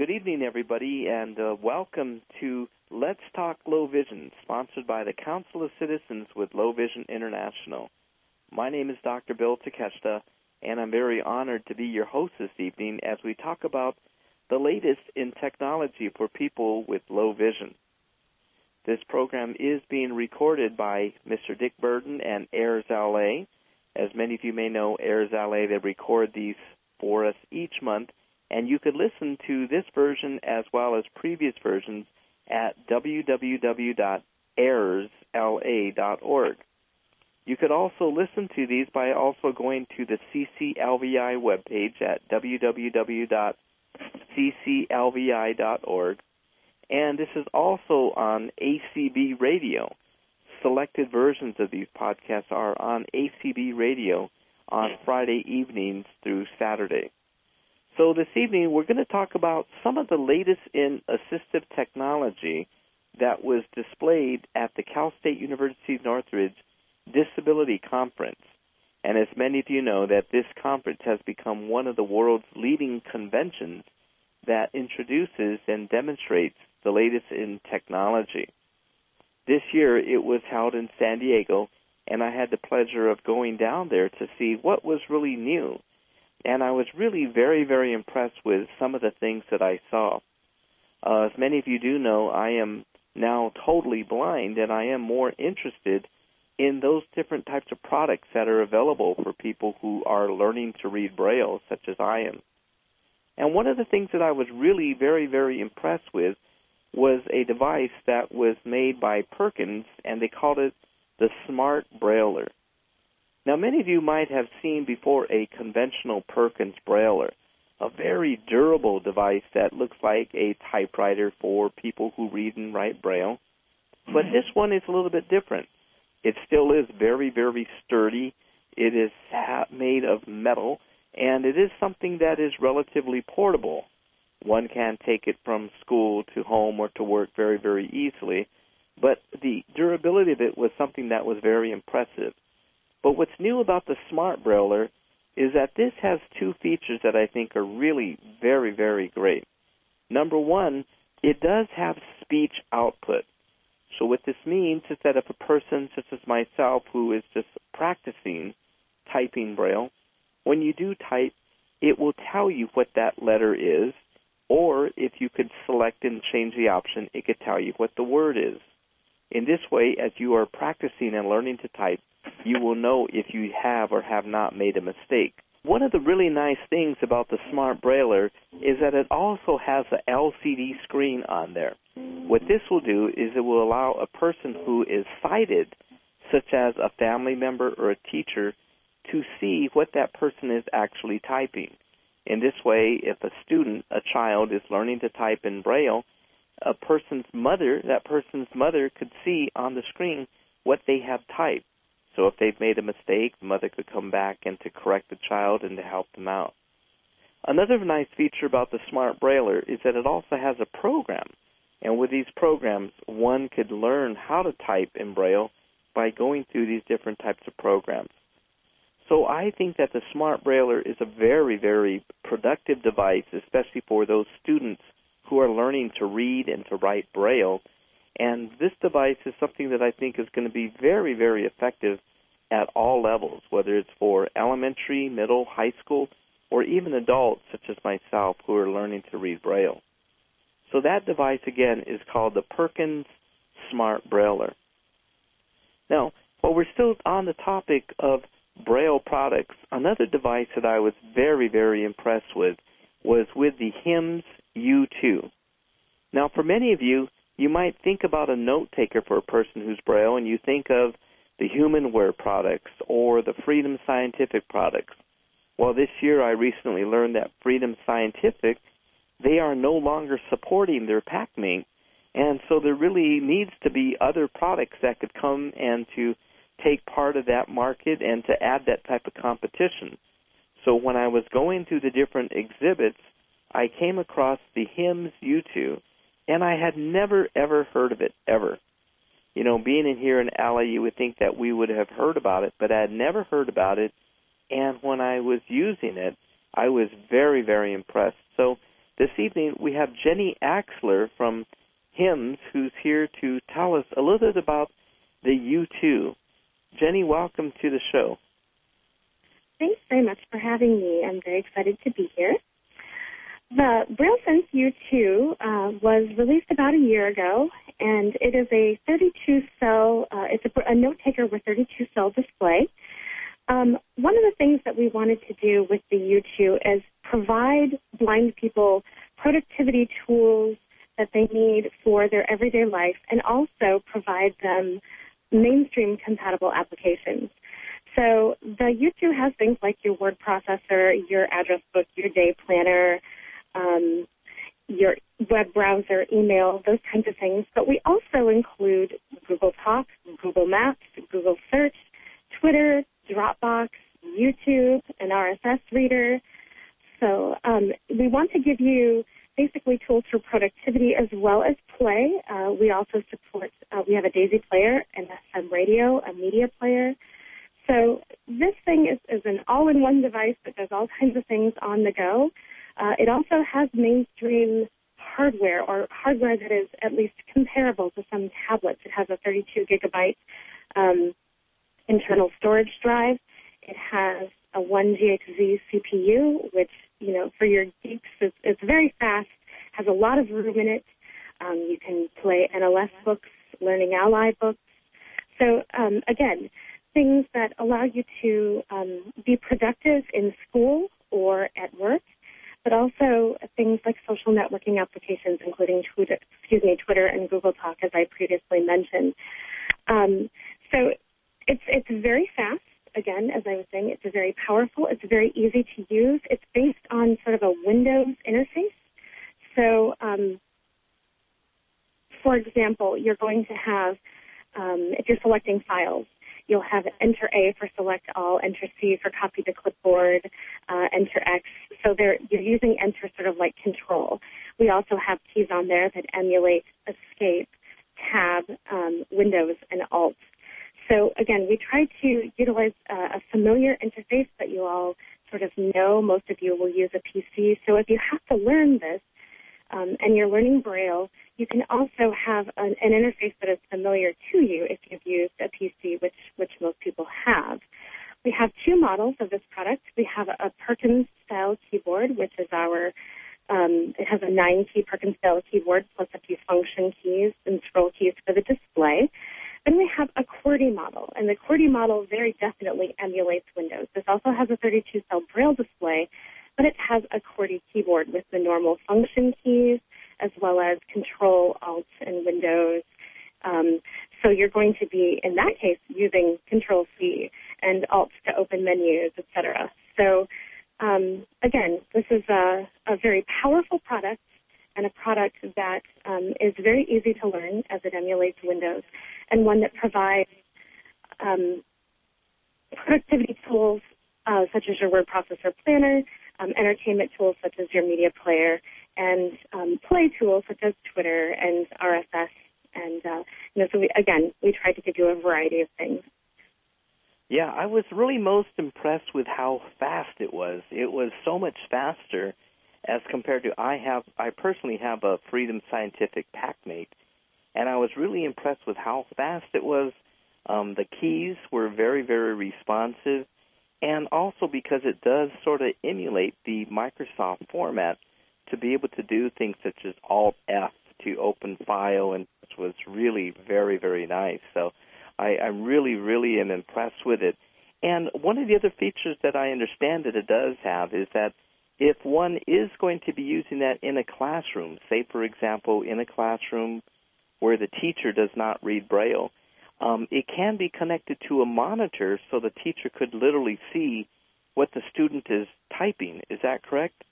Good evening, everybody, and uh, welcome to Let's Talk Low Vision, sponsored by the Council of Citizens with Low Vision International. My name is Dr. Bill Takeshita, and I'm very honored to be your host this evening as we talk about the latest in technology for people with low vision. This program is being recorded by Mr. Dick Burden and Airs LA. As many of you may know, Airs LA, they record these for us each month, and you could listen to this version as well as previous versions at www.airsla.org. You could also listen to these by also going to the CCLVI webpage at www.cclvi.org. And this is also on ACB Radio. Selected versions of these podcasts are on ACB Radio on Friday evenings through Saturday. So this evening we're going to talk about some of the latest in assistive technology that was displayed at the Cal State University Northridge Disability Conference. And as many of you know, that this conference has become one of the world's leading conventions that introduces and demonstrates the latest in technology. This year it was held in San Diego, and I had the pleasure of going down there to see what was really new. And I was really very, very impressed with some of the things that I saw. Uh, as many of you do know, I am now totally blind, and I am more interested in those different types of products that are available for people who are learning to read Braille, such as I am. And one of the things that I was really very, very impressed with was a device that was made by Perkins, and they called it the Smart Brailler. Now, many of you might have seen before a conventional Perkins Brailler, a very durable device that looks like a typewriter for people who read and write Braille. But mm-hmm. this one is a little bit different. It still is very, very sturdy. It is made of metal, and it is something that is relatively portable. One can take it from school to home or to work very, very easily. But the durability of it was something that was very impressive. But what's new about the Smart Brailler is that this has two features that I think are really very, very great. Number one, it does have speech output. So what this means is that if a person such as myself who is just practicing typing Braille, when you do type, it will tell you what that letter is, or if you could select and change the option, it could tell you what the word is. In this way, as you are practicing and learning to type, you will know if you have or have not made a mistake. One of the really nice things about the Smart Brailler is that it also has an LCD screen on there. What this will do is it will allow a person who is sighted, such as a family member or a teacher, to see what that person is actually typing. In this way, if a student, a child, is learning to type in Braille, a person's mother, that person's mother could see on the screen what they have typed. So if they've made a mistake, the mother could come back and to correct the child and to help them out. Another nice feature about the Smart Brailler is that it also has a program. And with these programs, one could learn how to type in Braille by going through these different types of programs. So I think that the Smart Brailler is a very, very productive device, especially for those students who are learning to read and to write Braille and this device is something that I think is going to be very, very effective at all levels, whether it's for elementary, middle, high school, or even adults such as myself who are learning to read Braille. So that device again is called the Perkins Smart Brailler. Now, while we're still on the topic of Braille products, another device that I was very, very impressed with was with the HIMS U2. Now, for many of you, you might think about a note taker for a person who's Braille, and you think of the Humanware products or the Freedom Scientific products. Well, this year I recently learned that Freedom Scientific, they are no longer supporting their PACmate, and so there really needs to be other products that could come and to take part of that market and to add that type of competition. So when I was going through the different exhibits, I came across the HIMS U2, and I had never ever heard of it ever. You know, being in here in LA, you would think that we would have heard about it, but I had never heard about it. And when I was using it, I was very, very impressed. So this evening we have Jenny Axler from HIMS who's here to tell us a little bit about the U2. Jenny, welcome to the show. Thanks very much for having me. I'm very excited to be here. The Braille BrailleSense U2 uh, was released about a year ago, and it is a 32 cell, uh, it's a, a note taker with 32 cell display. Um, one of the things that we wanted to do with the U2 is provide blind people productivity tools that they need for their everyday life and also provide them mainstream compatible applications. So the U2 has things like your word processor, your address book, your day planner, um, your web browser, email, those kinds of things. But we also include Google Talk, Google Maps, Google Search, Twitter, Dropbox, YouTube, an RSS reader. So um, we want to give you basically tools for productivity as well as play. Uh, we also support, uh, we have a Daisy player, and an FM radio, a media player. So this thing is, is an all-in-one device that does all kinds of things on the go. Uh, it also has mainstream hardware or hardware that is at least comparable to some tablets. It has a 32 gigabyte um, internal storage drive. It has a 1 GHz CPU, which, you know, for your geeks, is, it's very fast, has a lot of room in it. Um, you can play NLS books, Learning Ally books. So, um, again, things that allow you to um, be productive in school or at work, but also things like social networking applications, including Twitter, excuse me, Twitter and Google Talk, as I previously mentioned. Um, so it's it's very fast. Again, as I was saying, it's very powerful. It's very easy to use. It's based on sort of a Windows interface. So, um, for example, you're going to have um, if you're selecting files, you'll have Enter A for select all, Enter C for copy to clipboard, uh, Enter X. So you're using Enter sort of like control. We also have keys on there that emulate Escape, Tab, um, Windows, and Alt. So again, we try to utilize uh, a familiar interface that you all sort of know. Most of you will use a PC. So if you have to learn this um, and you're learning Braille, you can also have an, an, interface that is familiar to you if you've used a PC, which which most people have. We have two models of this product. We have a Perkins style keyboard, which is our um, it has a nine key Perkins style keyboard plus a few function keys and scroll keys for the display. Then we have a QWERTY model, and the QWERTY model very definitely emulates Windows. This also has a 32-cell Braille display, but it has a QWERTY keyboard with the normal function keys, as well as Control, Alt, and Windows. Um, so you're going to be, in that case, using Control C and Alt to open menus, etc. So um, again, this is a, a very powerful product and a product that um, is very easy to learn as it emulates Windows, and one that provides um, productivity tools uh, such as your word processor planner, um, entertainment tools such as your media player, and um, play tools such as Twitter and RSS. And uh, you know, so we, again, we try to give you a variety of things. Yeah, I was really most impressed with how fast it was. It was so much faster as compared to I have I personally have a Freedom Scientific PACmate, and I was really impressed with how fast it was. Um, the keys were very very responsive, and also because it does sort of emulate the Microsoft format to be able to do things such as Alt F to open file, and which was really very very nice. So I, I really really am impressed with it. And one of the other features that I understand that it does have is that if one is going to be using that in a classroom, say for example in a classroom where the teacher does not read Braille, um, it can be connected to a monitor so the teacher could literally see what the student is typing. Is that correct?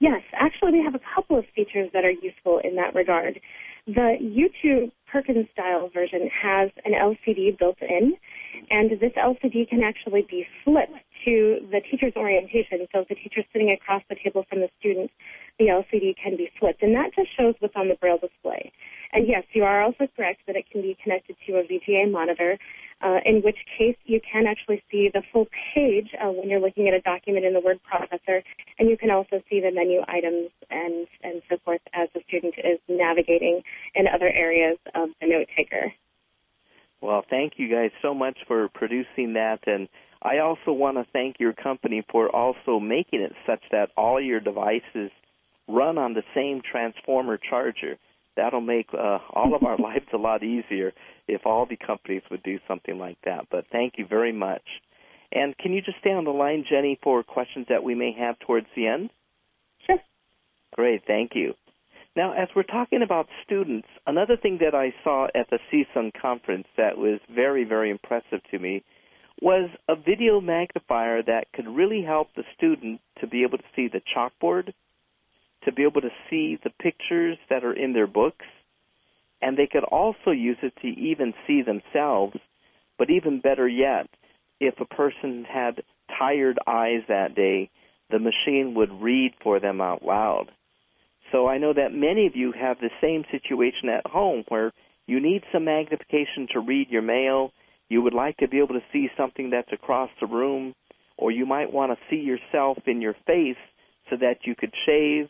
Yes, actually, we have a couple of features that are useful in that regard. The U2 Perkins style version has an LCD built in, and this LCD can actually be flipped to the teacher's orientation. So if the teacher's sitting across the table from the student, the LCD can be flipped, and that just shows what's on the Braille display. And yes, you are also correct that it can be connected to a VGA monitor. uh, in which case you can actually see the full page uh, when you're looking at a document in the word processor, and you can also see the menu items and, and so forth as the student is navigating in other areas of the note taker. Well, thank you guys so much for producing that, and I also want to thank your company for also making it such that all your devices run on the same transformer charger. That'll make uh, all of our lives a lot easier if all the companies would do something like that. But thank you very much. And can you just stay on the line, Jenny, for questions that we may have towards the end? Sure. Great, thank you. Now, as we're talking about students, another thing that I saw at the CSUN conference that was very, very impressive to me was a video magnifier that could really help the student to be able to see the chalkboard, to be able to see the pictures that are in their books, and they could also use it to even see themselves. But even better yet, if a person had tired eyes that day, the machine would read for them out loud. So I know that many of you have the same situation at home where you need some magnification to read your mail, you would like to be able to see something that's across the room, or you might want to see yourself in your face so that you could shave.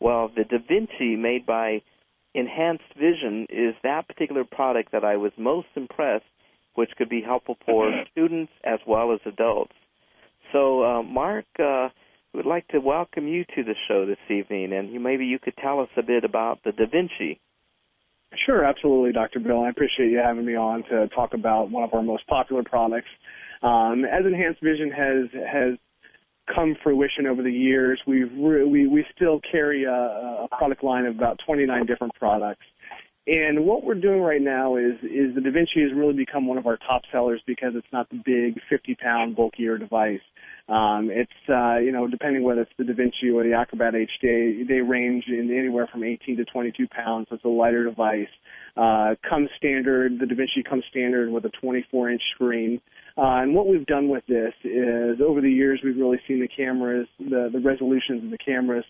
Well, the Da Vinci made by Enhanced Vision is that particular product that I was most impressed, which could be helpful for students as well as adults. So, uh, Mark, uh, we would like to welcome you to the show this evening, and you, maybe you could tell us a bit about the Da Vinci. Sure, absolutely, Dr. Bill. I appreciate you having me on to talk about one of our most popular products. Um, as Enhanced Vision has has come fruition over the years, we've re- we we still carry a, a product line of about 29 different products. And what we're doing right now is is the Da Vinci has really become one of our top sellers because it's not the big 50 pound bulkier device. Um, it's uh, you know depending whether it's the Da Vinci or the Acrobat HD, they range in anywhere from 18 to 22 pounds. So it's a lighter device. Uh, comes standard. The Da Vinci comes standard with a 24 inch screen. Uh, and what we've done with this is over the years we've really seen the cameras, the the resolutions of the cameras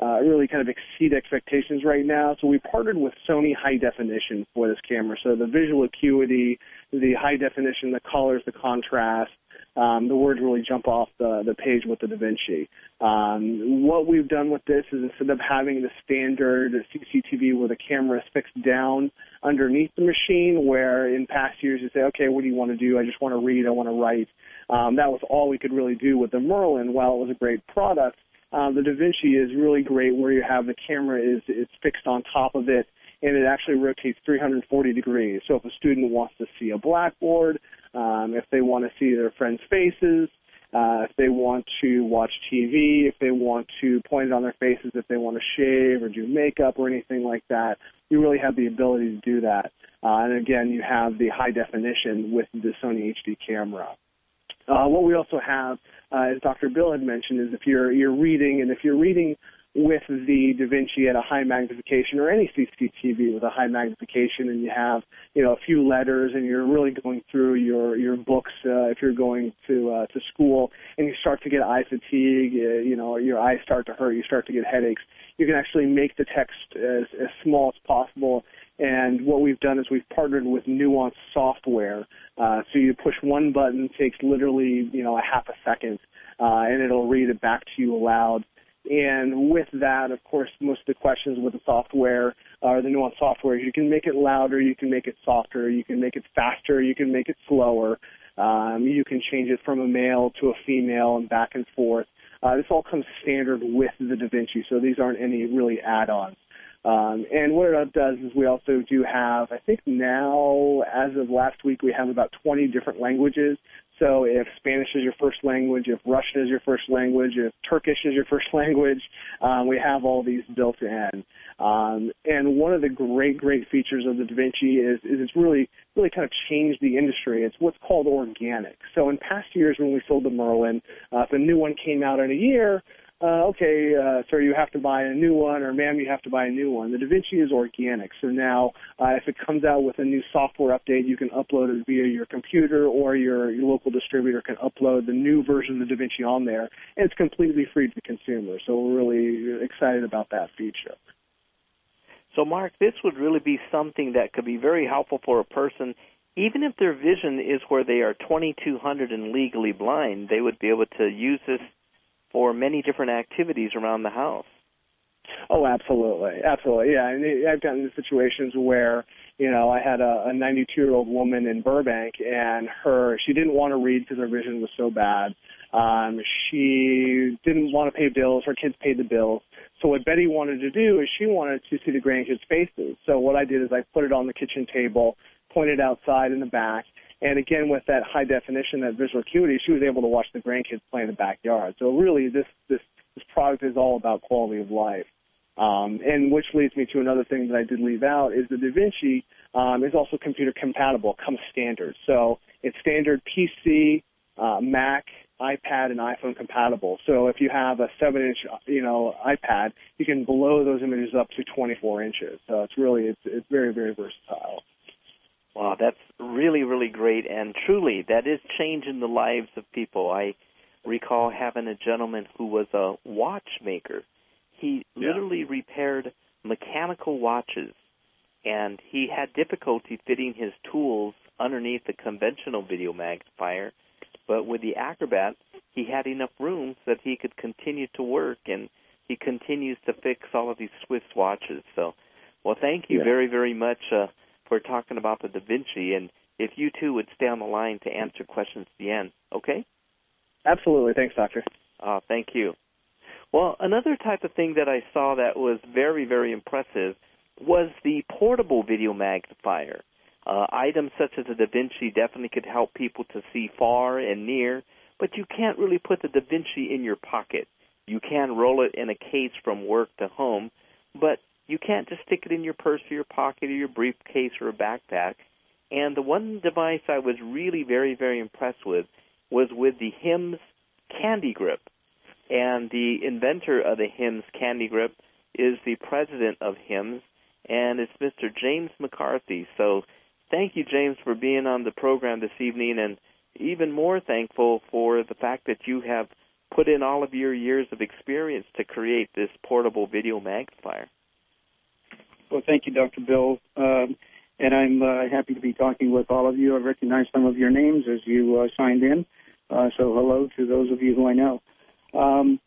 uh, really kind of exceed expectations right now. So we partnered with Sony High Definition for this camera. So the visual acuity, the high definition, the colors, the contrast, um, the words really jump off the, the page with the Da Vinci. Um, what we've done with this is instead of having the standard CCTV where the camera is fixed down underneath the machine, where in past years you say, okay, what do you want to do? I just want to read, I want to write. Um, that was all we could really do with the Merlin. While it was a great product, uh, the Da Vinci is really great where you have the camera is is fixed on top of it and it actually rotates 340 degrees. So if a student wants to see a blackboard, um, if they want to see their friends' faces, uh, if they want to watch TV, if they want to point it on their faces, if they want to shave or do makeup or anything like that, you really have the ability to do that. Uh, and again, you have the high definition with the Sony HD camera. Uh, what we also have, uh, as Dr. Bill had mentioned, is if you're you're reading, and if you're reading with the Da Vinci at a high magnification, or any CCTV with a high magnification, and you have you know a few letters, and you're really going through your your books uh, if you're going to uh, to school, and you start to get eye fatigue, uh, you know your eyes start to hurt, you start to get headaches. You can actually make the text as as small as possible and what we've done is we've partnered with Nuance Software. Uh, so you push one button, takes literally, you know, a half a second, uh, and it'll read it back to you aloud. And with that, of course, most of the questions with the software are the Nuance software, you can make it louder, you can make it softer, you can make it faster, you can make it slower. Um, you can change it from a male to a female and back and forth. Uh, this all comes standard with the Da Vinci, so these aren't any really add-ons. Um, and what it does is we also do have, I think now, as of last week, we have about 20 different languages. So if Spanish is your first language, if Russian is your first language, if Turkish is your first language, um, we have all these built in. Um, and one of the great, great features of the Da Vinci is, is it's really, really kind of changed the industry. It's what's called organic. So in past years when we sold the Merlin, uh, if a new one came out in a year, uh, okay, uh, sir, you have to buy a new one, or ma'am, you have to buy a new one. The Da Vinci is organic, so now uh, if it comes out with a new software update, you can upload it via your computer, or your, your local distributor can upload the new version of the Da Vinci on there, and it's completely free to the consumer. So we're really excited about that feature. So, Mark, this would really be something that could be very helpful for a person even if their vision is where they are 2200 and legally blind, they would be able to use this for many different activities around the house. Oh, absolutely, absolutely, yeah. And I've gotten into situations where you know I had a 92 year old woman in Burbank, and her she didn't want to read because her vision was so bad. Um, she didn't want to pay bills. Her kids paid the bills. So what Betty wanted to do is she wanted to see the grandkids' faces. So what I did is I put it on the kitchen table, pointed outside in the back, and again with that high definition, that visual acuity, she was able to watch the grandkids play in the backyard. So really, this this this product is all about quality of life. Um, and which leads me to another thing that I did leave out is the DaVinci um, is also computer compatible, comes standard. So it's standard PC, uh, Mac, iPad, and iPhone compatible. So if you have a seven-inch, you know, iPad, you can blow those images up to 24 inches. So it's really it's it's very very versatile. Wow, that's really really great, and truly that is changing the lives of people. I recall having a gentleman who was a watchmaker he yeah. literally repaired mechanical watches, and he had difficulty fitting his tools underneath the conventional video magnifier. But with the Acrobat, he had enough room so that he could continue to work, and he continues to fix all of these Swiss watches. So, well, thank you yeah. very, very much uh, for talking about the Da Vinci. And if you two would stay on the line to answer questions at the end, okay? Absolutely. Thanks, Doctor. Uh, thank you. Well, another type of thing that I saw that was very, very impressive was the portable video magnifier. Uh, items such as the Da Vinci definitely could help people to see far and near, but you can't really put the Da Vinci in your pocket. You can roll it in a case from work to home, but you can't just stick it in your purse or your pocket or your briefcase or a backpack. And the one device I was really very, very impressed with was with the HIMS Candy Grip. And the inventor of the HIMS Candy Grip is the president of HIMS, and it's Mr. James McCarthy. So thank you, James, for being on the program this evening, and even more thankful for the fact that you have put in all of your years of experience to create this portable video magnifier. Well, thank you, Dr. Bill. Um, and I'm uh, happy to be talking with all of you. I recognize some of your names as you uh, signed in. Uh, so hello to those of you who I know. Um,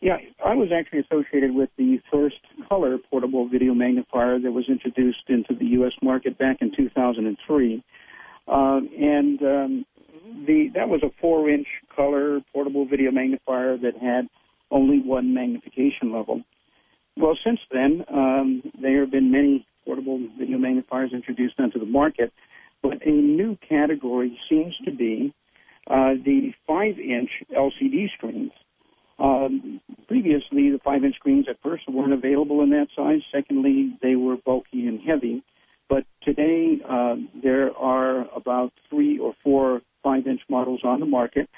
yeah, I was actually associated with the first color portable video magnifier that was introduced into the U.S. market back in 2003. Uh, and um, the that was a four-inch color portable video magnifier that had only one magnification level. Well, since then, um, there have been many portable video magnifiers introduced onto the market, but a new category seems to be uh, the five-inch LCD screens. Um, previously, the five inch screens at first weren't available in that size. Secondly, they were bulky and heavy. But today, uh, there are about three or four five inch models on the market.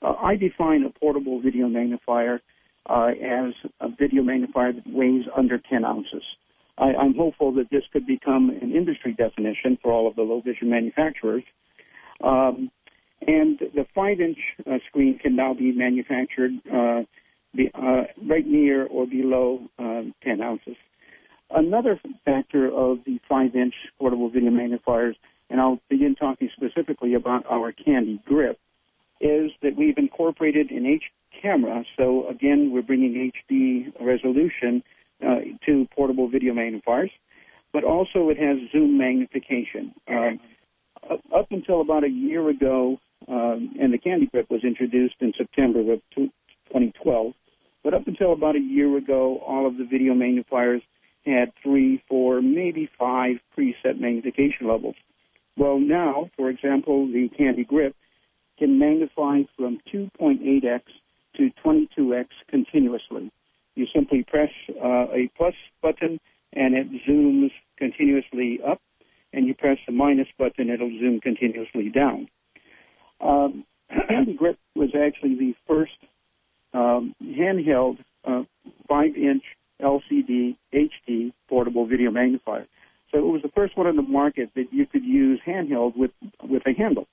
Uh, I define a portable video magnifier uh, as a video magnifier that weighs under 10 ounces. I, am hopeful that this could become an industry definition for all of the low vision manufacturers. Um, and the five inch uh, screen can now be manufactured uh, be, uh, right near or below um, 10 ounces. Another factor of the five inch portable video magnifiers, and I'll begin talking specifically about our Candy Grip, is that we've incorporated an H camera. So again, we're bringing HD resolution uh, to portable video magnifiers, but also it has zoom magnification. Uh, up until about a year ago, um, and the Candy Grip was introduced in September of 2012. But up until about a year ago, all of the video magnifiers had three, four, maybe five preset magnification levels. Well, now, for example, the Candy Grip can magnify from 2.8x to 22x continuously. You simply press uh, a plus button and it zooms continuously up, and you press the minus button, it'll zoom continuously down. Um, Grip was actually the first um, handheld uh, 5-inch LCD HD portable video magnifier. So it was the first one on the market that you could use handheld with with a handle.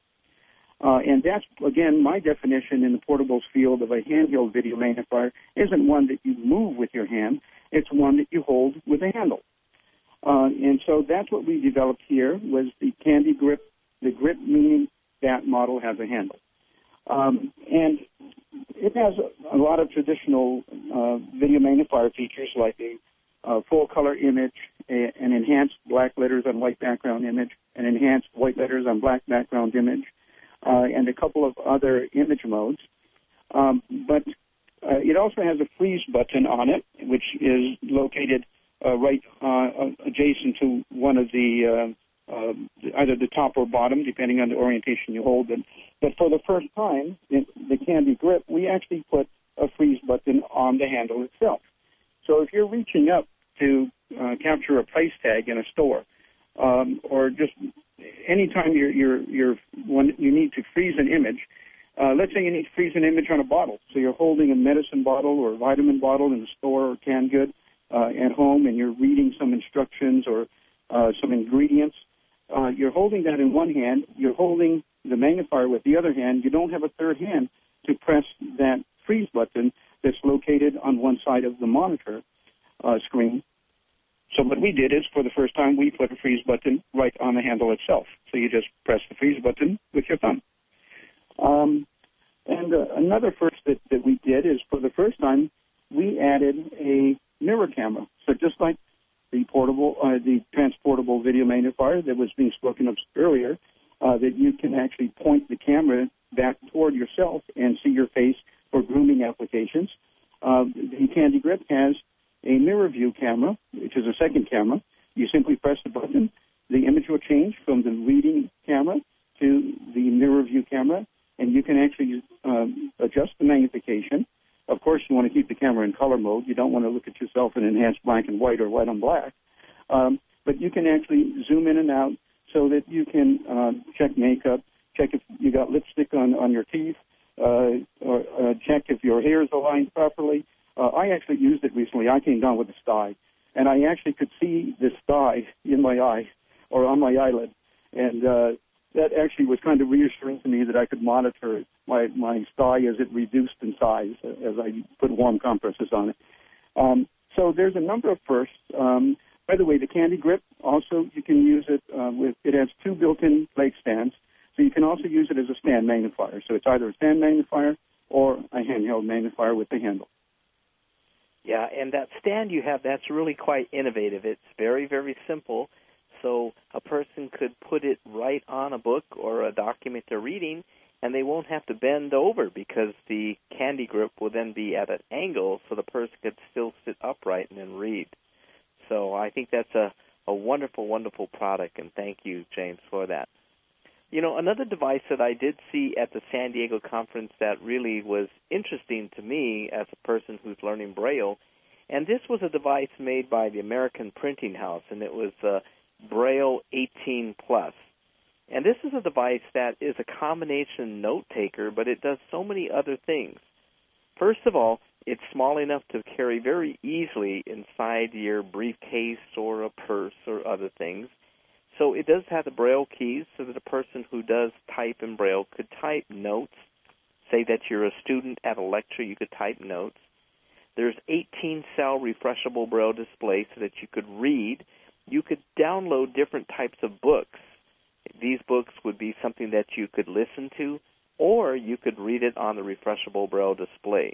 Uh, and that's again my definition in the portables field of a handheld video magnifier isn't one that you move with your hand; it's one that you hold with a handle. Uh, and so that's what we developed here was the Candy Grip The grip meaning that model has a handle. Um, and it has a, a lot of traditional uh, video magnifier features like a uh, full color image, a, an enhanced black letters on white background image, an enhanced white letters on black background image, and a couple of other image modes. Um, but uh, it also has a freeze button on it, which is located uh, right uh, adjacent to one of the uh, either the top or bottom, depending on the orientation you hold it. But for the first time in the Candy Grip, we actually put a freeze button on the handle itself. So if you're reaching up to uh, capture a price tag in a store, um, or just anytime you're you're you're when you need to freeze an image. Uh, let's say you need to freeze an image on a bottle. So you're holding a medicine bottle or a vitamin bottle in the store or canned good uh, at home, and you're reading some instructions or uh, some ingredients. Uh, you're holding that in one hand. You're holding the magnifier with the other hand. You don't have a third hand to press that freeze button that's located on one side of the monitor uh, screen. So what we did is, for the first time, we put a freeze button right on the handle itself. So you just press the freeze button with your thumb. Um, and uh, another first that, that we did is, for the first time, we added a mirror camera. So just like the portable, uh, the transportable video magnifier that was being spoken of earlier, uh, that you can actually point the camera back toward yourself and see your face for grooming applications. Uh, the Candy Grip has a mirror view camera, which is a second camera. You simply press the button. The image will change from the reading camera to the mirror view camera, and you can actually um, adjust the magnification. Of course, you want to keep the camera in color mode. You don't want to look at yourself in enhanced black and white or white on black. Um, but you can actually zoom in and out so that you can uh, check makeup, check if you got lipstick on, on your teeth, uh, or uh, check if your hair is aligned properly. Uh, I actually used it recently. I came down with a sty, and I actually could see this sty in my eye or on my eyelid, and uh, that actually was kind of reassuring to me that I could monitor my my sty as it reduced in size as I put warm compresses on it. Um, so there's a number of firsts. Um, by the way, the Candy Grip also you can use it uh, with. It has two built-in leg stands, so you can also use it as a stand magnifier. So it's either a stand magnifier or a handheld magnifier with the handle. Yeah, and that stand you have, that's really quite innovative. It's very, very simple. So a person could put it right on a book or a document they're reading, and they won't have to bend over because the candy grip will then be at an angle so the person could still sit upright and then read. So I think that's a, a wonderful, wonderful product, and thank you, James, for that. You know, another device that I did see at the San Diego conference that really was interesting to me as a person who's learning Braille, and this was a device made by the American Printing House, and it was uh, Braille 18 Plus. And this is a device that is a combination note taker, but it does so many other things. First of all, it's small enough to carry very easily inside your briefcase or a purse or other things. So it does have the Braille keys so that a person who does type in Braille could type notes. Say that you're a student at a lecture, you could type notes. There's 18 cell refreshable Braille display so that you could read. You could download different types of books. These books would be something that you could listen to, or you could read it on the refreshable Braille display.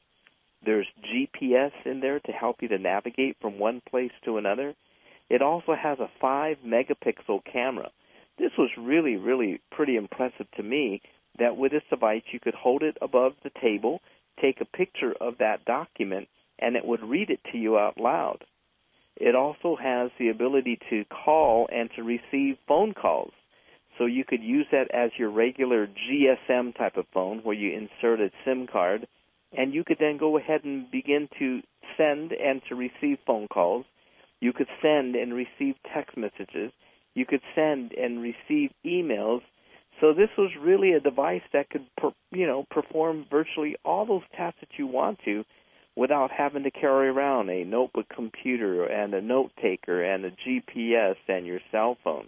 There's GPS in there to help you to navigate from one place to another. It also has a 5 megapixel camera. This was really, really pretty impressive to me that with this device you could hold it above the table, take a picture of that document, and it would read it to you out loud. It also has the ability to call and to receive phone calls. So you could use that as your regular GSM type of phone where you insert a SIM card and you could then go ahead and begin to send and to receive phone calls you could send and receive text messages. You could send and receive emails. So this was really a device that could, per, you know, perform virtually all those tasks that you want to, without having to carry around a notebook computer and a note taker and a GPS and your cell phone.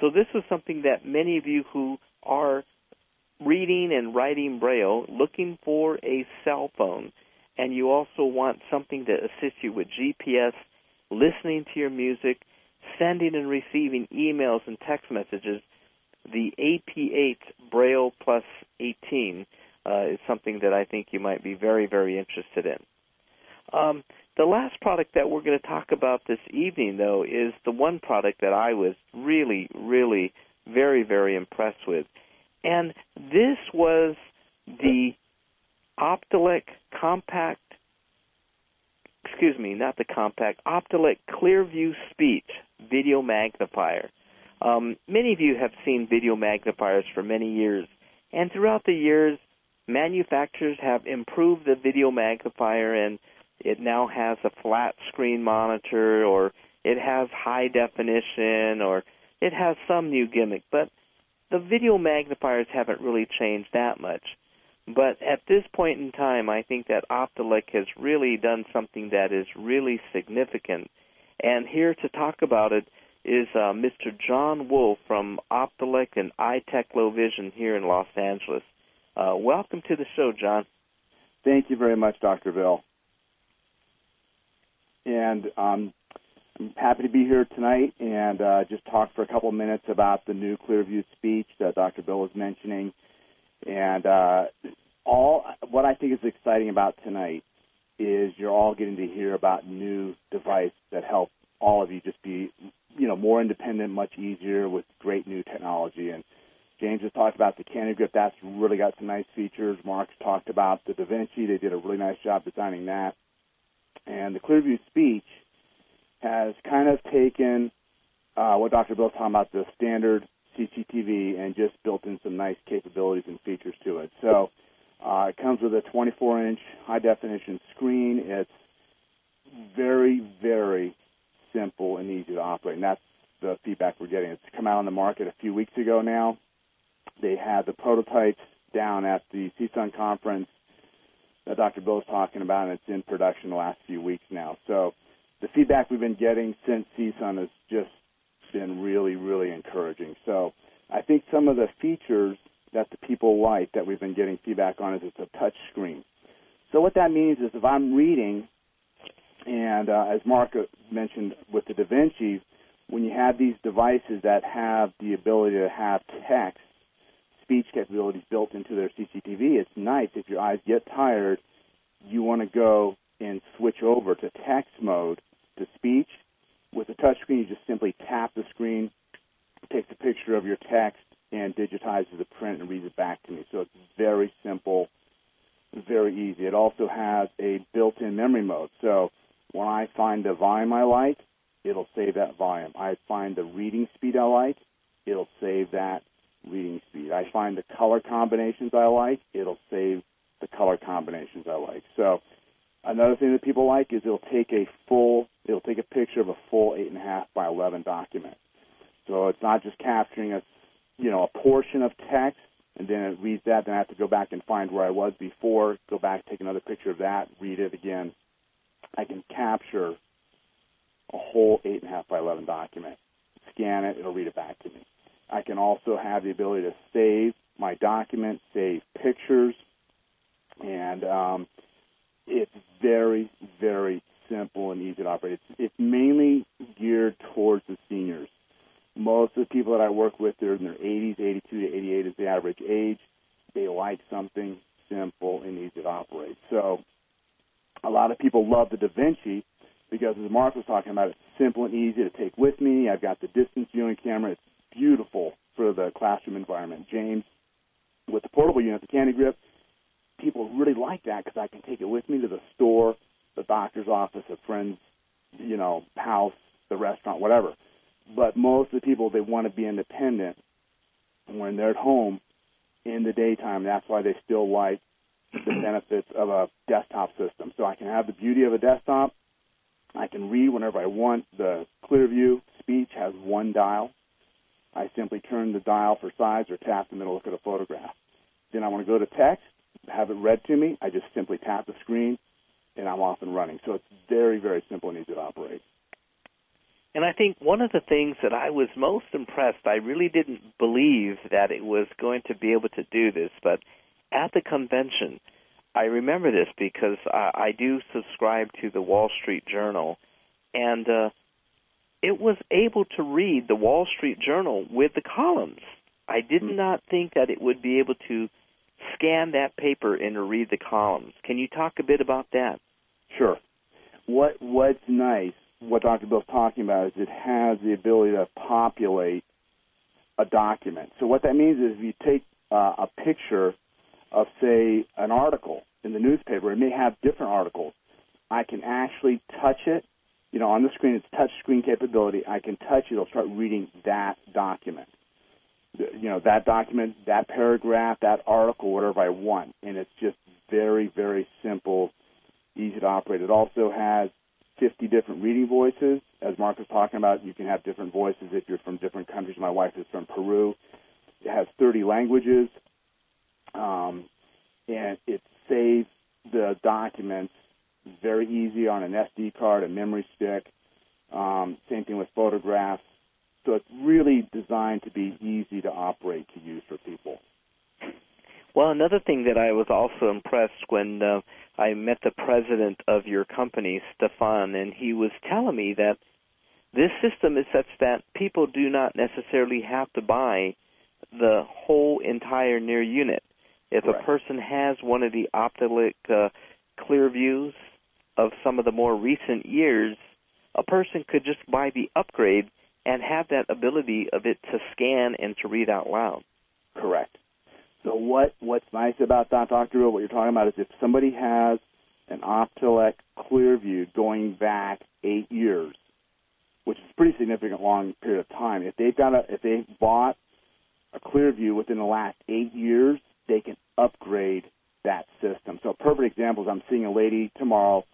So this was something that many of you who are reading and writing Braille, looking for a cell phone, and you also want something to assist you with GPS listening to your music, sending and receiving emails and text messages, the APH Braille Plus 18 uh, is something that I think you might be very, very interested in. Um, the last product that we're going to talk about this evening, though, is the one product that I was really, really very, very impressed with. And this was the Optelec Compact, excuse me, not the Compact, Optelec Clearview Speech Video Magnifier. Um, many of you have seen video magnifiers for many years, and throughout the years, manufacturers have improved the video magnifier and it now has a flat screen monitor or it has high definition or it has some new gimmick, but the video magnifiers haven't really changed that much. But at this point in time, I think that Optelec has really done something that is really significant. And here to talk about it is uh, Mr. John Wolf from Optelec and iTech Low Vision here in Los Angeles. Uh, welcome to the show, John. Thank you very much, Dr. Bill. And um, I'm happy to be here tonight and uh, just talk for a couple minutes about the new Clearview speech that Dr. Bill was mentioning. And uh, all what I think is exciting about tonight is you're all getting to hear about new devices that help all of you just be, you know, more independent, much easier with great new technology. And James has talked about the Candy Grip. That's really got some nice features. Mark's talked about the Da Vinci. They did a really nice job designing that. And the Clearview Speech has kind of taken uh, what Dr. Bill's talking about, the standard CCTV, and just built in some nice capabilities and features to it. So uh, it comes with a 24-inch high-definition screen. It's very, very simple and easy to operate, and that's the feedback we're getting. It's come out on the market a few weeks ago now. They had the prototypes down at the CSUN conference that Dr. Bill is talking about, and it's in production the last few weeks now. So the feedback we've been getting since CSUN has just been really, really encouraging. So I think some of the features that the people like that we've been getting feedback on is it's a touch screen. So what that means is if I'm reading, and uh, as Mark mentioned with the Da Vinci, when you have these devices that have the ability to have text speech capabilities built into their CCTV, it's nice if your eyes get tired, you want to go and switch over to text mode to speech. With the touchscreen, you just simply tap the screen, takes a picture of your text, and digitizes the print and reads it back to me. So it's very simple, very easy. It also has a built-in memory mode. So when I find the volume I like, it'll save that volume. I find the reading speed I like, it'll save that reading speed. I find the color combinations I like, it'll save the color combinations I like. So another thing that people like is it'll take a full, it'll take a picture of a full eight and a half by eleven document. So it's not just capturing a, you know, a portion of text and then it reads that. Then I have to go back and find where I was before, go back, take another picture of that, read it again. I can capture a whole eight and a half by eleven document, scan it, it'll read it back to me. I can also have the ability to save my document, save pictures, and um, it's very, very simple and easy to operate. It's, it's mainly geared towards the seniors. Most of the people that I work with, they're in their 80s, 82 to 88 is the average age. They like something simple and easy to operate. So a lot of people love the Da Vinci because, as Mark was talking about, it's simple and easy to take with me. I've got the distance viewing camera. It's beautiful for the classroom environment. James, with the portable unit, the Candy Grip, people really like that because I can take it with me to the store, the doctor's office, a friend's, you know, house, the restaurant, whatever. But most of the people they want to be independent And when they're at home in the daytime. That's why they still like the benefits of a desktop system. So I can have the beauty of a desktop. I can read whenever I want. The Clearview speech has one dial. I simply turn the dial for size or tap the middle, look at a photograph. Then I want to go to text, have it read to me. I just simply tap the screen, and I'm off and running. So it's very, very simple and easy to operate. And I think one of the things that I was most impressed, I really didn't believe that it was going to be able to do this, but at the convention, I remember this because I, I do subscribe to the Wall Street Journal, and uh, it was able to read the Wall Street Journal with the columns. I did Mm. not think that it would be able to scan that paper and read the columns. Can you talk a bit about that? Sure. What What's nice, what Dr. Bill's talking about, is it has the ability to populate a document. So what that means is if you take uh, a picture of, say, an article in the newspaper, it may have different articles. I can actually touch it. You know, on the screen, it's touch screen capability. I can touch it. It'll start reading that document. You know, that document, that paragraph, that article, whatever I want. And it's just very, very simple, easy to operate. It also has 50 different reading voices. As Mark was talking about, you can have different voices if you're from different countries. My wife is from Peru. It has 30 languages. Um, and it saves the documents very easy on an SD card, a memory stick. Um, same thing with photographs. So it's really designed to be easy to operate to use for people. Well, another thing that I was also impressed when uh, I met the president of your company, Stefan, and he was telling me that this system is such that people do not necessarily have to buy the whole entire near unit. If Correct. a person has one of the Optelec uh, clear views of some of the more recent years, a person could just buy the upgrade and have that ability of it to scan and to read out loud. Correct. So what what's nice about that, Dr. Bill, what you're talking about is if somebody has an Optelec Clearview going back eight years, which is a pretty significant long period of time, if they've got a if they bought a Clearview within the last eight years, they can upgrade that system. So a perfect example is I'm seeing a lady tomorrow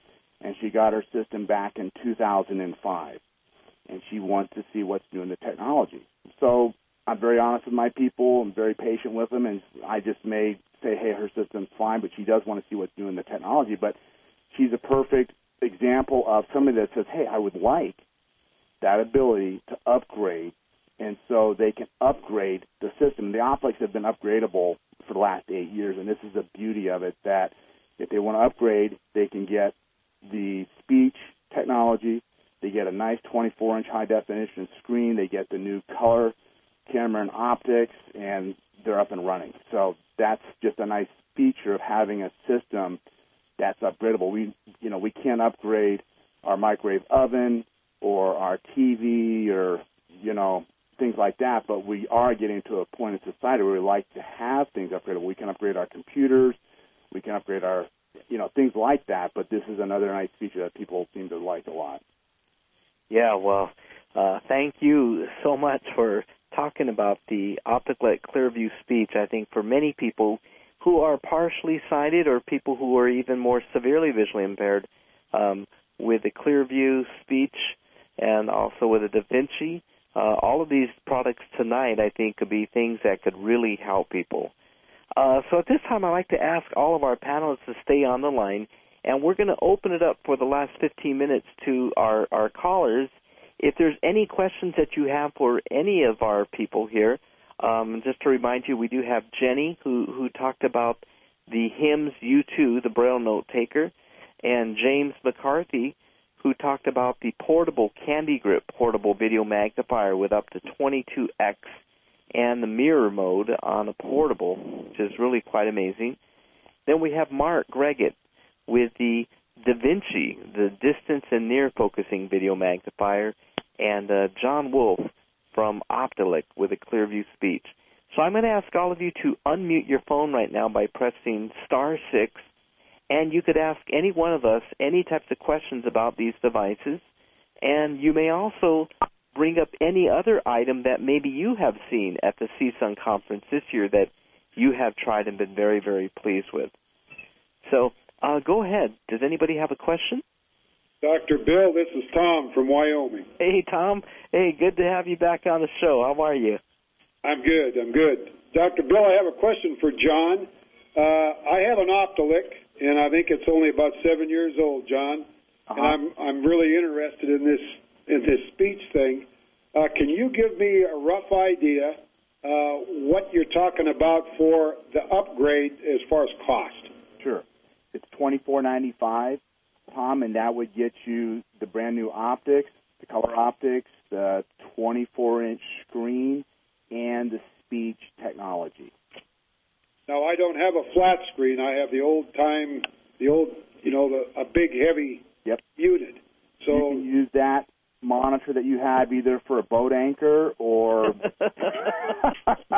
and she got her system back in 2005 and she wants to see what's new in the technology. So I'm very honest with my people. I'm very patient with them, and I just may say, hey, her system's fine, but she does want to see what's new in the technology. But she's a perfect example of somebody that says, hey, I would like that ability to upgrade, and so they can upgrade the system. The Oplex have been upgradable for the last eight years, and this is the beauty of it that if they want to upgrade, they can get the speech technology. They get a nice 24-inch high definition screen. They get the new color camera and optics, and they're up and running. So that's just a nice feature of having a system that's upgradable. We, you know, we can't upgrade our microwave oven or our TV or, you know, things like that, but we are getting to a point in society where we like to have things upgradable. We can upgrade our computers, we can upgrade our, you know, things like that, but this is another nice feature that people seem to like a lot. Yeah, well, uh, thank you so much for talking about the Optelec Clearview speech. I think for many people who are partially sighted or people who are even more severely visually impaired, um, with the Clearview speech and also with the Da Vinci, uh, all of these products tonight, I think, could be things that could really help people. Uh, so at this time, I'd like to ask all of our panelists to stay on the line, and we're going to open it up for the last 15 minutes to our, our callers. If there's any questions that you have for any of our people here, um, just to remind you, we do have Jenny who, who talked about the HIMS U2, the Braille note taker, and James McCarthy who talked about the portable Candy Grip portable video magnifier with up to 22x and the mirror mode on a portable, which is really quite amazing. Then we have Mark Greggett with the Da Vinci, the distance and near focusing video magnifier, and uh, John Wolf from Optelec with a Clearview speech. So I'm going to ask all of you to unmute your phone right now by pressing star six, and you could ask any one of us any types of questions about these devices, and you may also bring up any other item that maybe you have seen at the CSUN conference this year that you have tried and been very, very pleased with. So go ahead. Does anybody have a question? Dr. Bill, this is Tom from Wyoming. Hey, Tom. Hey, good to have you back on the show. How are you? I'm good. I'm good. Dr. Bill, I have a question for John. Uh, I have an Optelec, and I think it's only about seven years old, John. Uh-huh. And I'm I'm really interested in this in this speech thing. Uh, can you give me a rough idea uh, what you're talking about for the upgrade as far as cost? Sure. It's twenty four ninety five, Tom, and that would get you the brand new optics, the color optics, the twenty four inch screen, and the speech technology. Now I don't have a flat screen. I have the old time, the old, you know, the a big heavy Yep. unit. So you can use that monitor that you have either for a boat anchor or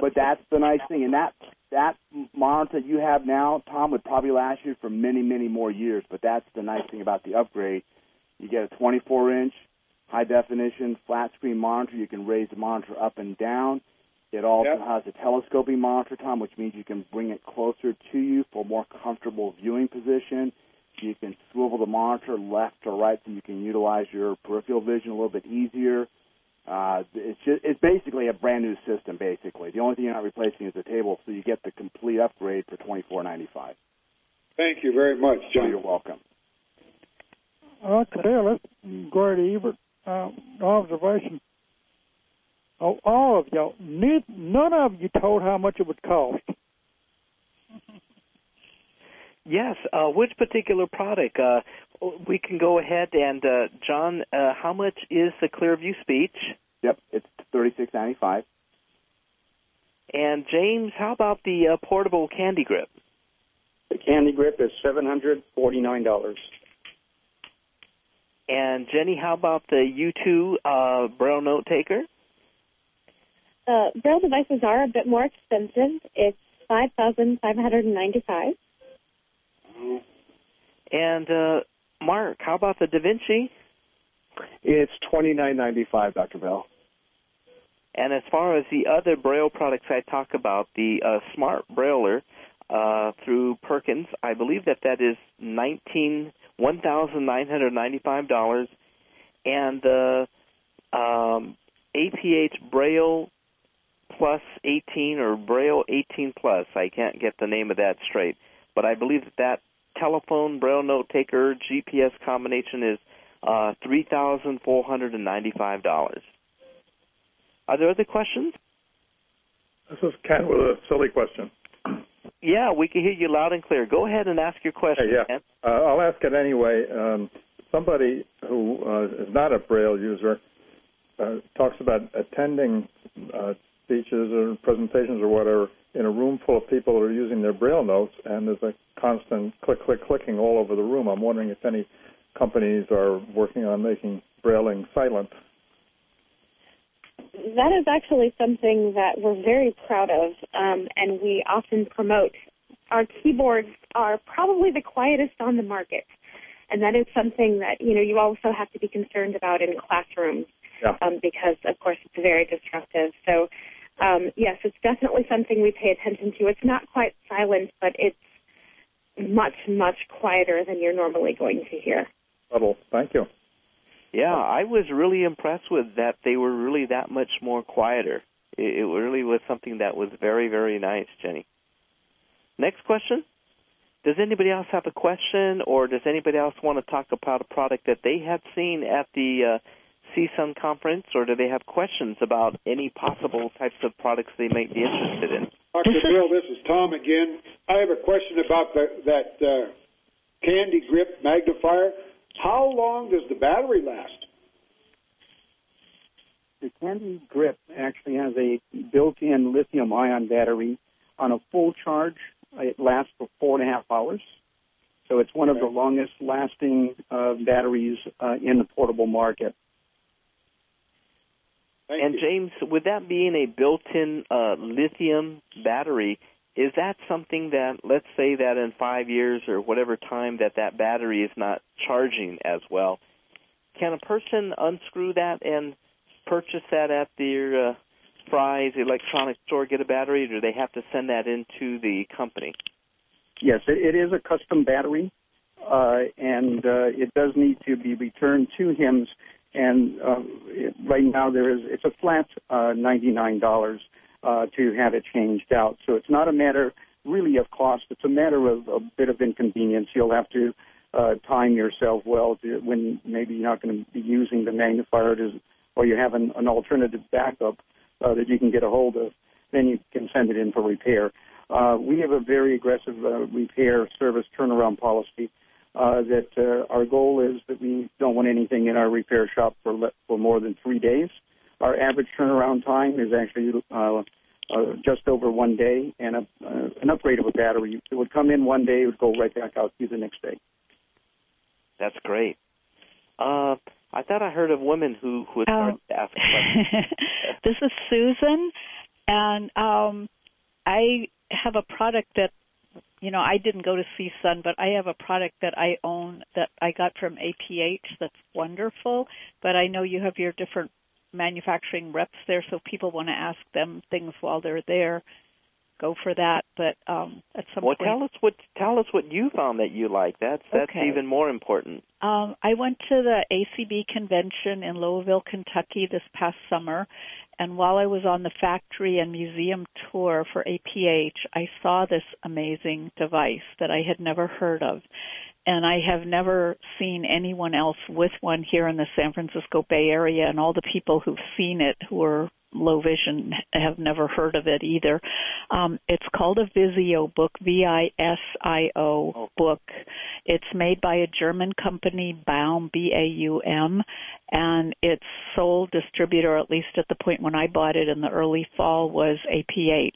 but that's the nice thing and that that monitor you have now tom would probably last you for many many more years but that's the nice thing about the upgrade you get a 24 inch high definition flat screen monitor you can raise the monitor up and down it also Yep. has a telescoping monitor tom which means you can bring it closer to you for a more comfortable viewing position you can swivel the monitor left or right so you can utilize your peripheral vision a little bit easier. Uh, it's just, it's basically a brand new system. Basically, the only thing you're not replacing is the table, so you get the complete upgrade for twenty four ninety five. thank you very much, John. you're welcome. Okay, let's go to Ebert. Uh, observation. Oh, all of y'all, ne- none of you told how much it would cost. Yes. Uh, which particular product? Uh, we can go ahead and uh, John. Uh, how much is the Clearview Speech? Yep, it's thirty six ninety five. And James, how about the uh, portable candy grip? The Candy Grip is seven hundred forty nine dollars. And Jenny, how about the U2 uh, Braille note taker? Uh, Braille devices are a bit more expensive. It's five thousand five hundred and ninety-five. And uh, Mark, how about the Da Vinci? It's twenty nine ninety five, Dr. Bell. And as far as the other Braille products I talk about, the uh, Smart Brailler uh, through Perkins, I believe that that is nineteen one thousand nine hundred ninety-five dollars, and the um, APH Braille Plus 18 or Braille 18 Plus. I can't get the name of that straight, but I believe that that telephone Braille note taker GPS combination is uh, three thousand four hundred and ninety-five dollars. Are there other questions? This is Ken with a silly question. Yeah, we can hear you loud and clear. Go ahead and ask your question. Hey, yeah. Uh, I'll ask it anyway. Um, somebody who uh, is not a Braille user uh, talks about attending uh, speeches or presentations or whatever in a room full of people that are using their Braille notes, and there's a constant click, click, clicking all over the room. I'm wondering if any companies are working on making Brailing silent. That is actually something that we're very proud of, um, and we often promote. Our keyboards are probably the quietest on the market, and that is something that you know you also have to be concerned about in classrooms Yeah. um, because, of course, it's very disruptive. So, um, yes, it's definitely something we pay attention to. It's not quite silent, but it's much, much quieter than you're normally going to hear. Subtle. Thank you. Yeah, I was really impressed with that. They were really that much more quieter. It, it really was something that was very, very nice, Jenny. Next question. Does anybody else have a question, or does anybody else want to talk about a product that they have seen at the uh, CSUN conference, or do they have questions about any possible types of products they might be interested in? Dr. Bill, this is Tom again. I have a question about the, that uh, Candy Grip magnifier. How long does the battery last? The Candy Grip actually has a built-in lithium-ion battery. On a full charge, it lasts for four and a half hours. So it's one of the longest-lasting uh, batteries uh, in the portable market. Thank and you. James, with that being a built-in uh, lithium battery, is that something that, let's say that in five years or whatever time that that battery is not charging as well, can a person unscrew that and purchase that at their uh, Fry's electronics store, get a battery, or do they have to send that into the company? Yes, it, it is a custom battery, uh, and uh, it does need to be returned to HIMS. And uh, right now there is it's a flat uh, ninety-nine dollars uh, to have it changed out. So it's not a matter really of cost. It's a matter of a bit of inconvenience. You'll have to uh, time yourself well to when maybe you're not going to be using the magnifier to, or you have an, an alternative backup uh, that you can get a hold of. Then you can send it in for repair. Uh, we have a very aggressive uh, repair service turnaround policy. Uh, that uh, our goal is that we don't want anything in our repair shop for le- for more than three days. Our average turnaround time is actually uh, uh, just over one day, and a, uh, an upgrade of a battery. It would come in one day, it would go right back out to you the next day. That's great. Uh, I thought I heard of women who who would start Oh. to ask questions. this is Susan, and um, I have a product that you know I didn't go to CSUN, but I have a product that I own that I got from APH that's wonderful. But I know you have your different manufacturing reps there, so people want to ask them things while they're there. Go for that, but um, at some well, point. tell us what tell us what you found that you like. That's that's Okay. even more important. Um, I went to the ACB convention in Louisville, Kentucky this past summer, and while I was on the factory and museum tour for APH, I saw this amazing device that I had never heard of. And I have never seen anyone else with one here in the San Francisco Bay Area, and all the people who've seen it who are low vision have never heard of it either. Um, it's called a Visio book, V-I-S-I-O book. It's made by a German company, Baum, B-A-U-M, and its sole distributor, at least at the point when I bought it in the early fall, was APH.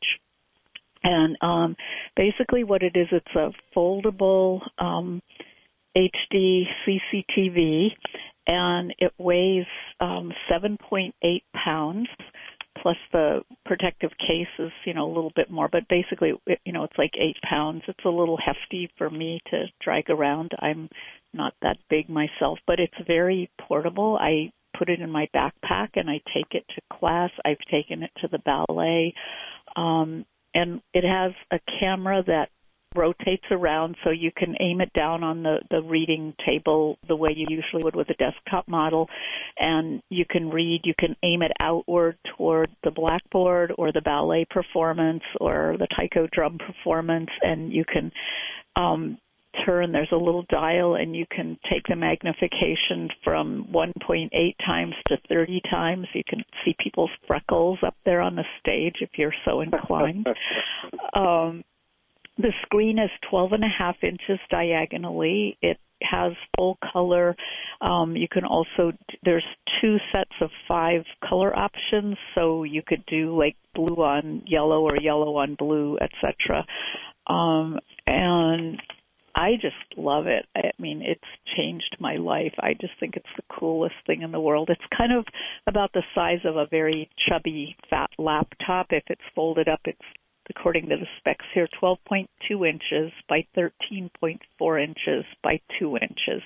And um, basically, what it is, it's a foldable um, HD CCTV, and it weighs um, 7.8 pounds. Plus the protective case is, you know, a little bit more, but basically, you know, it's like eight pounds. It's a little hefty for me to drag around. I'm not that big myself, but it's very portable. I put it in my backpack and I take it to class. I've taken it to the ballet. Um, and it has a camera that rotates around so you can aim it down on the, the reading table the way you usually would with a desktop model and you can read you can aim it outward toward the blackboard or the ballet performance or the taiko drum performance and you can um turn there's a little dial and you can take the magnification from 1.8 times to 30 times you can see people's freckles up there on the stage if you're so inclined um the screen is 12 and a half inches diagonally. It has full color. Um, you can also there's two sets of five color options, so you could do like blue on yellow or yellow on blue, etc. Um, and I just love it. I mean, it's changed my life. I just think it's the coolest thing in the world. It's kind of about the size of a very chubby, fat laptop. If it's folded up, it's according to the specs here, 12.2 inches by 13.4 inches by 2 inches.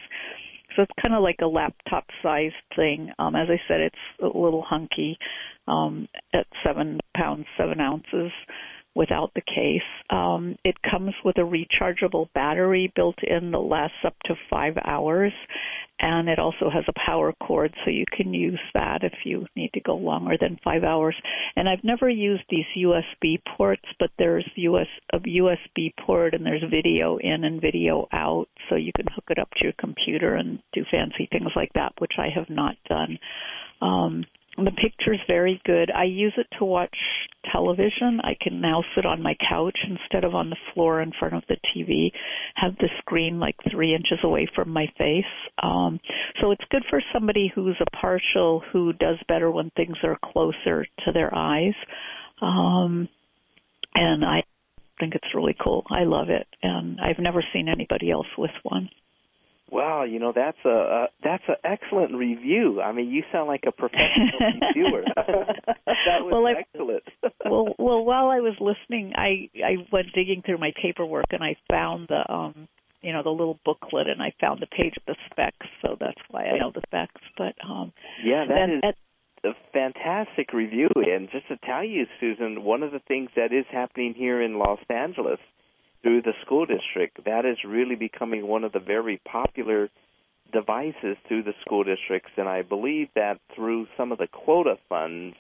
So it's kind of like a laptop sized thing. Um, as I said, it's a little hunky um, at 7 pounds, 7 ounces without the case. Um, it comes with a rechargeable battery built in that lasts up to 5 hours. And it also has a power cord, so you can use that if you need to go longer than five hours. And I've never used these USB ports, but there's US a USB port and there's video in and video out, so you can hook it up to your computer and do fancy things like that, which I have not done. Um, the picture's very good. I use it to watch television. I can now sit on my couch instead of on the floor in front of the TV, have the screen like three inches away from my face. Um, so it's good for somebody who's a partial who does better when things are closer to their eyes. Um, and I think it's really cool. I love it. And I've never seen anybody else with one. Wow, you know that's a uh, that's an excellent review. I mean, you sound like a professional reviewer. that was Well, I- excellent. well, well, while I was listening, I I went digging through my paperwork and I found the um you know the little booklet and I found the page of the specs, so that's why I know the specs. But um yeah, that then is a fantastic review. And just to tell you, Susan, one of the things that is happening here in Los Angeles through the school district, that is really becoming one of the very popular devices through the school districts. And I believe that through some of the quota funds,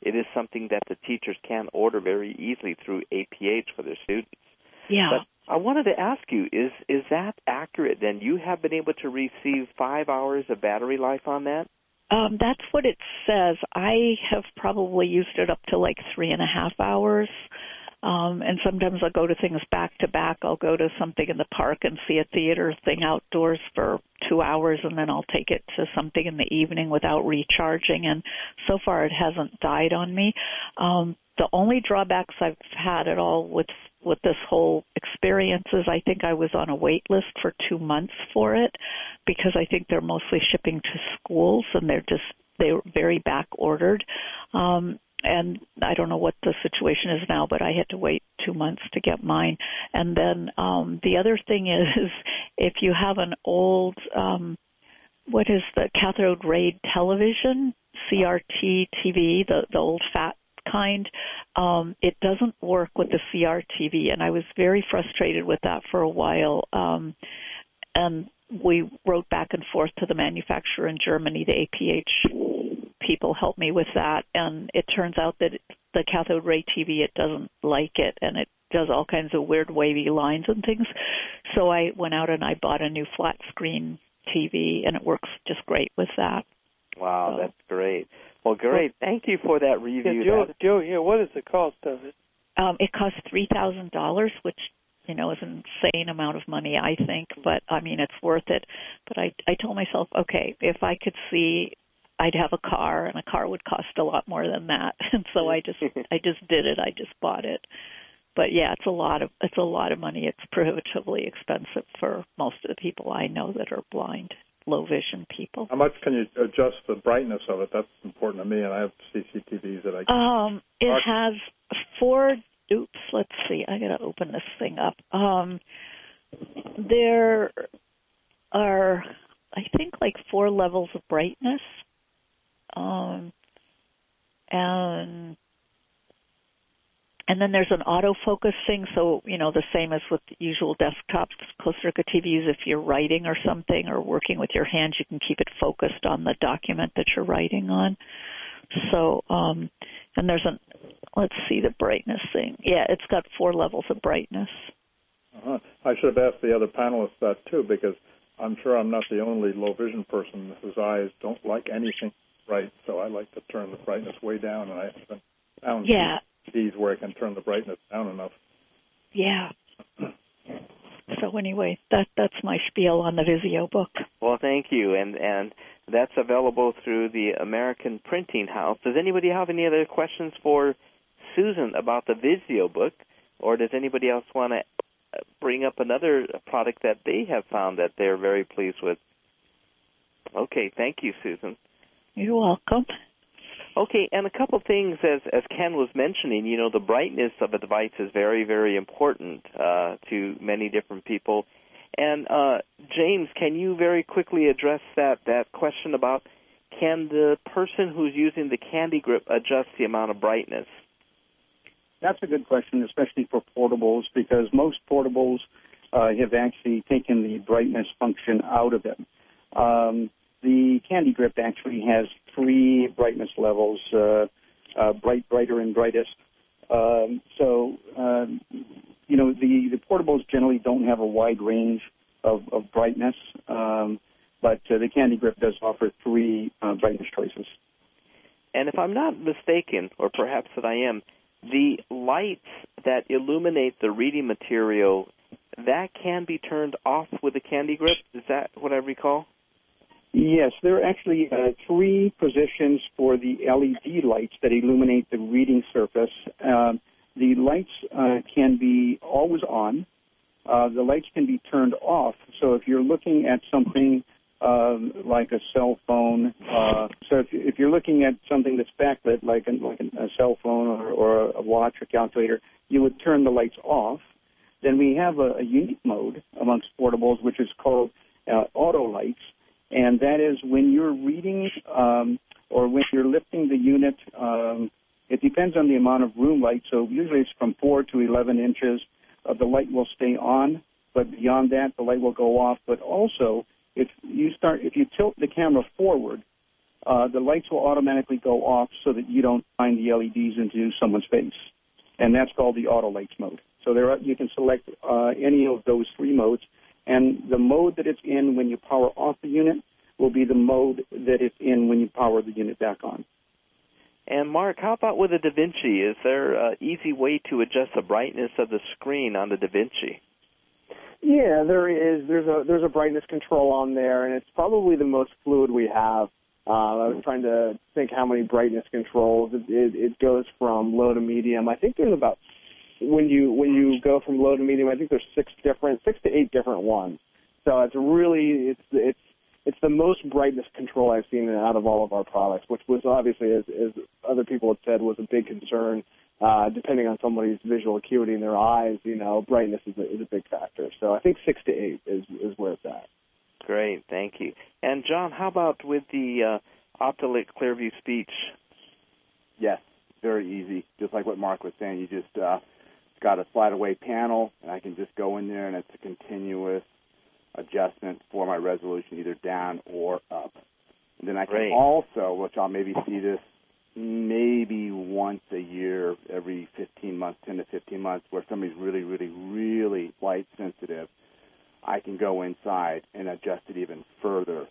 it is something that the teachers can order very easily through APH for their students. yeah. But I wanted to ask you, is is that accurate? Then you have been able to receive five hours of battery life on that? Um, that's what it says. I have probably used it up to like three and a half hours. Um, and sometimes I'll go to things back to back. I'll go to something in the park and see a theater thing outdoors for two hours, and then I'll take it to something in the evening without recharging. And so far, it hasn't died on me. Um, the only drawbacks I've had at all with with this whole experience is I think I was on a wait list for two months for it because I think they're mostly shipping to schools and they're just they're very back ordered. Um, and I don't know what the situation is now, but I had to wait two months to get mine. And then um, the other thing is, if you have an old, um, what is the cathode ray television, CRT TV, the the old fat kind, um, it doesn't work with the CRT TV, and I was very frustrated with that for a while. Um, and we wrote back and forth to the manufacturer in Germany, the APH people helped me with that, and it turns out that the cathode ray TV it doesn't like it, and it does all kinds of weird wavy lines and things. So I went out and I bought a new flat screen TV, and it works just great with that. Wow, so. that's great. Well, great. Thank you for that review. Yeah, Joe, Joe, yeah, what is the cost of it? Um, it costs three thousand dollars, which you know is an insane amount of money, I think. But I mean, it's worth it. But I I told myself, okay, if I could see I'd have a car, and a car would cost a lot more than that. And so I just I just did it. I just bought it. But yeah, it's a lot of it's a lot of money. It's prohibitively expensive for most of the people I know that are blind, low vision people. How much can you adjust the brightness of it? That's important to me, and I have CCTVs that I. Can um, it has four. Let's see. I gotta open this thing up. Um, there are, I think, like four levels of brightness um, and and then there's an autofocus thing, so you know the same as with usual desktops, closed circuit TVs. If you're writing or something or working with your hands, you can keep it focused on the document that you're writing on. So, um, and there's an let's see the brightness thing. Yeah, it's got four levels of brightness. Uh-huh. I should have asked the other panelists that too, because I'm sure I'm not the only low vision person whose eyes don't like anything bright, so I like to turn the brightness way down, and I haven't found yeah. these where I can turn the brightness down enough. Yeah. so anyway, that that's my spiel on the Visio book. Well, thank you, and and that's available through the American Printing House. Does anybody have any other questions for Susan about the Visio book, or does anybody else want to bring up another product that they have found that they're very pleased with? Okay, thank you, Susan. You're welcome. Okay, and a couple of things as as Ken was mentioning, you know, the brightness of a device is very very important uh, to many different people. And uh, James, can you very quickly address that that question about can the person who's using the Candy Grip adjust the amount of brightness? That's a good question, especially for portables, because most portables uh, have actually taken the brightness function out of them. Um, the Candy Grip actually has three brightness levels, uh, uh, bright, brighter, and brightest. Um, so, um, you know, the, the portables generally don't have a wide range of, of brightness, um, but uh, the Candy Grip does offer three uh, brightness choices. And if I'm not mistaken, or perhaps that I am, the lights that illuminate the reading material that can be turned off with the Candy Grip. Is that what I recall? Yes, there are actually uh, three positions for the LED lights that illuminate the reading surface. Uh, the lights uh, can be always on. Uh, the lights can be turned off. So if you're looking at something um, like a cell phone, uh, so if, if, you're looking at something that's backlit, like, a, like a cell phone or, or, a watch or calculator, you would turn the lights off. Then we have a, a unique mode amongst portables, which is called uh, auto lights and that is when you're reading um, or when you're lifting the unit. Um, it depends on the amount of room light. So usually it's from four to 11 inches. Uh, the light will stay on, but beyond that, the light will go off. But also, if you start, if you tilt the camera forward, uh, the lights will automatically go off so that you don't shine the LEDs into someone's face, and that's called the auto lights mode. So there, are, you can select uh, any of those three modes, and the mode that it's in when you power off the unit will be the mode that it's in when you power the unit back on. And Mark, how about with the DaVinci? Is there an easy way to adjust the brightness of the screen on the DaVinci? Yeah, there is. There's a there's a brightness control on there, and it's probably the most fluid we have. Uh, I was trying to think how many brightness controls. It, it, it goes from low to medium. I think there's about when you when you go from low to medium. I think there's six different, six to eight different ones. So it's really it's it's it's the most brightness control I've seen out of all of our products, which was obviously, as, as other people have said, was a big concern. Uh, depending on somebody's visual acuity in their eyes, you know, brightness is a, is a big factor. So I think six to eight is is where it's at. Great, thank you. And John, how about with the uh, Optelec Clearview Speech? Yes, very easy. Just like what Mark was saying, you just uh, got a slide away panel, and I can just go in there, and it's a continuous adjustment for my resolution, either down or up. And then I can Great. also, which I'll maybe see this maybe once a year, every 15 months, 10 to 15 months, where somebody's really, really, really light sensitive, I can go inside and adjust it even further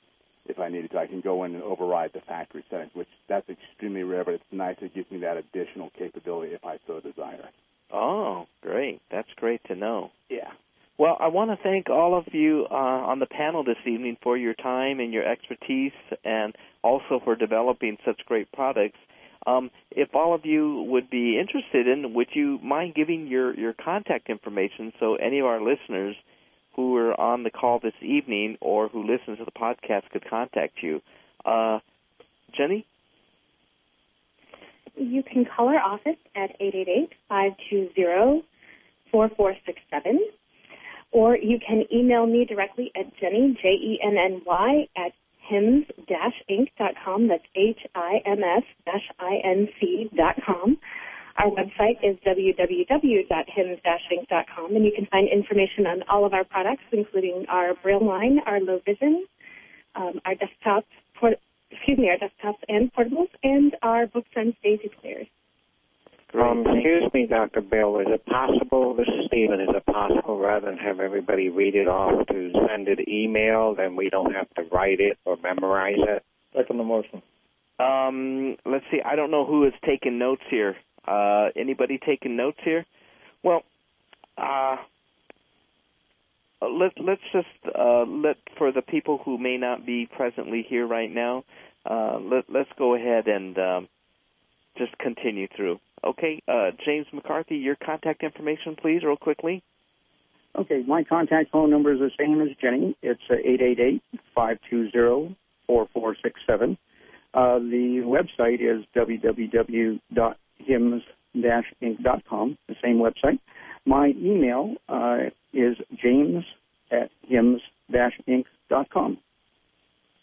if I needed to. I can go in and override the factory settings, which that's extremely rare, but it's nice. It gives me that additional capability if I so desire. Oh, great. That's great to know. Yeah. Well, I want to thank all of you uh, on the panel this evening for your time and your expertise and also for developing such great products. Um, if all of you would be interested in, would you mind giving your, your contact information so any of our listeners who are on the call this evening or who listen to the podcast could contact you? Uh, Jenny? You can call our office at 888-520-4467, or you can email me directly at Jenny, J-E-N-N-Y, at hims-inc.com. That's H-I-M-S-I-N-C dot com. Our website is www.hims-inc.com, and you can find information on all of our products, including our Braille line, our low vision, um, our desktops, port- excuse me, our desktops and portables, and our books and Daisy players. Um, excuse me, Dr. Bill. Is it possible, this is Stephen, is it possible rather than have everybody read it off to send it email, then we don't have to write it or memorize it? Second the motion. Um, let's see. I don't know who is taking notes here. Uh, anybody taking notes here? Well, uh, let let's just uh, let for the people who may not be presently here right now. Uh, let let's go ahead and um, just continue through. Okay, uh, James McCarthy, your contact information, please, real quickly. Okay, my contact phone number is the same as Jenny. It's uh, eight eight eight five two zero four four six seven. Uh, the website is www.hims-inc.com, the same website. My email uh, is james at hims-inc.com.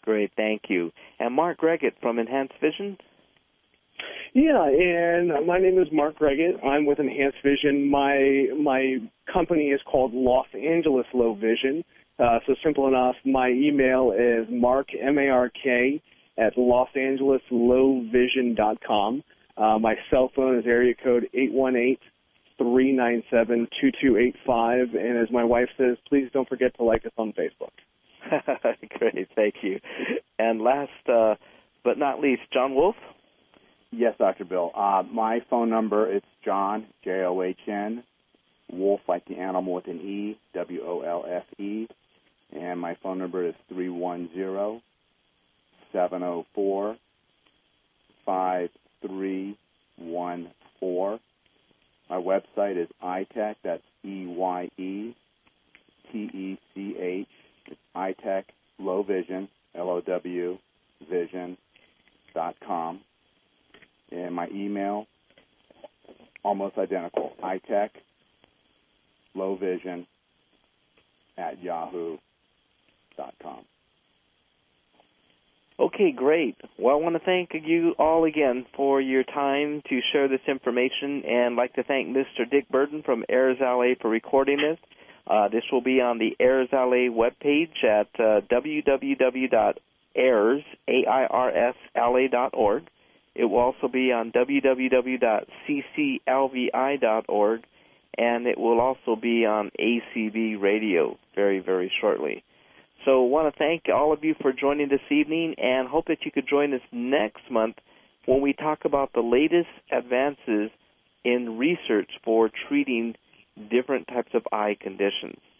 Great, thank you. And Mark Reggett from Enhanced Vision. Yeah, and my name is Mark Reggett. I'm with Enhanced Vision. My my company is called Los Angeles Low Vision. Uh, so simple enough. My email is mark m a r k at losangeleslowvision.com. Uh, my cell phone is area code eight one eight three nine seven two two eight five. And as my wife says, please don't forget to like us on Facebook. Great, thank you. And last uh, but not least, John Wolf. Yes, Dr. Bill. Uh, my phone number is John J O H N Wolf like the animal with an E W O L F E, and my phone number is three one zero seven zero four five three one four. My website is EyeTech. That's E Y E T E C H. EyeTech Low Vision L O W Vision dot com and my email almost identical eyetech low vision at yahoo dot com Okay, great. Well, I want to thank you all again for your time to share this information, and like to thank Mr. Dick Burton from Airs LA for recording this. Uh, this will be on the Airs LA webpage at uh, www.airs, A-I-R-S. It will also be on www.cclvi.org, and it will also be on ACB Radio very, very shortly. So want to thank all of you for joining this evening and hope that you could join us next month when we talk about the latest advances in research for treating different types of eye conditions.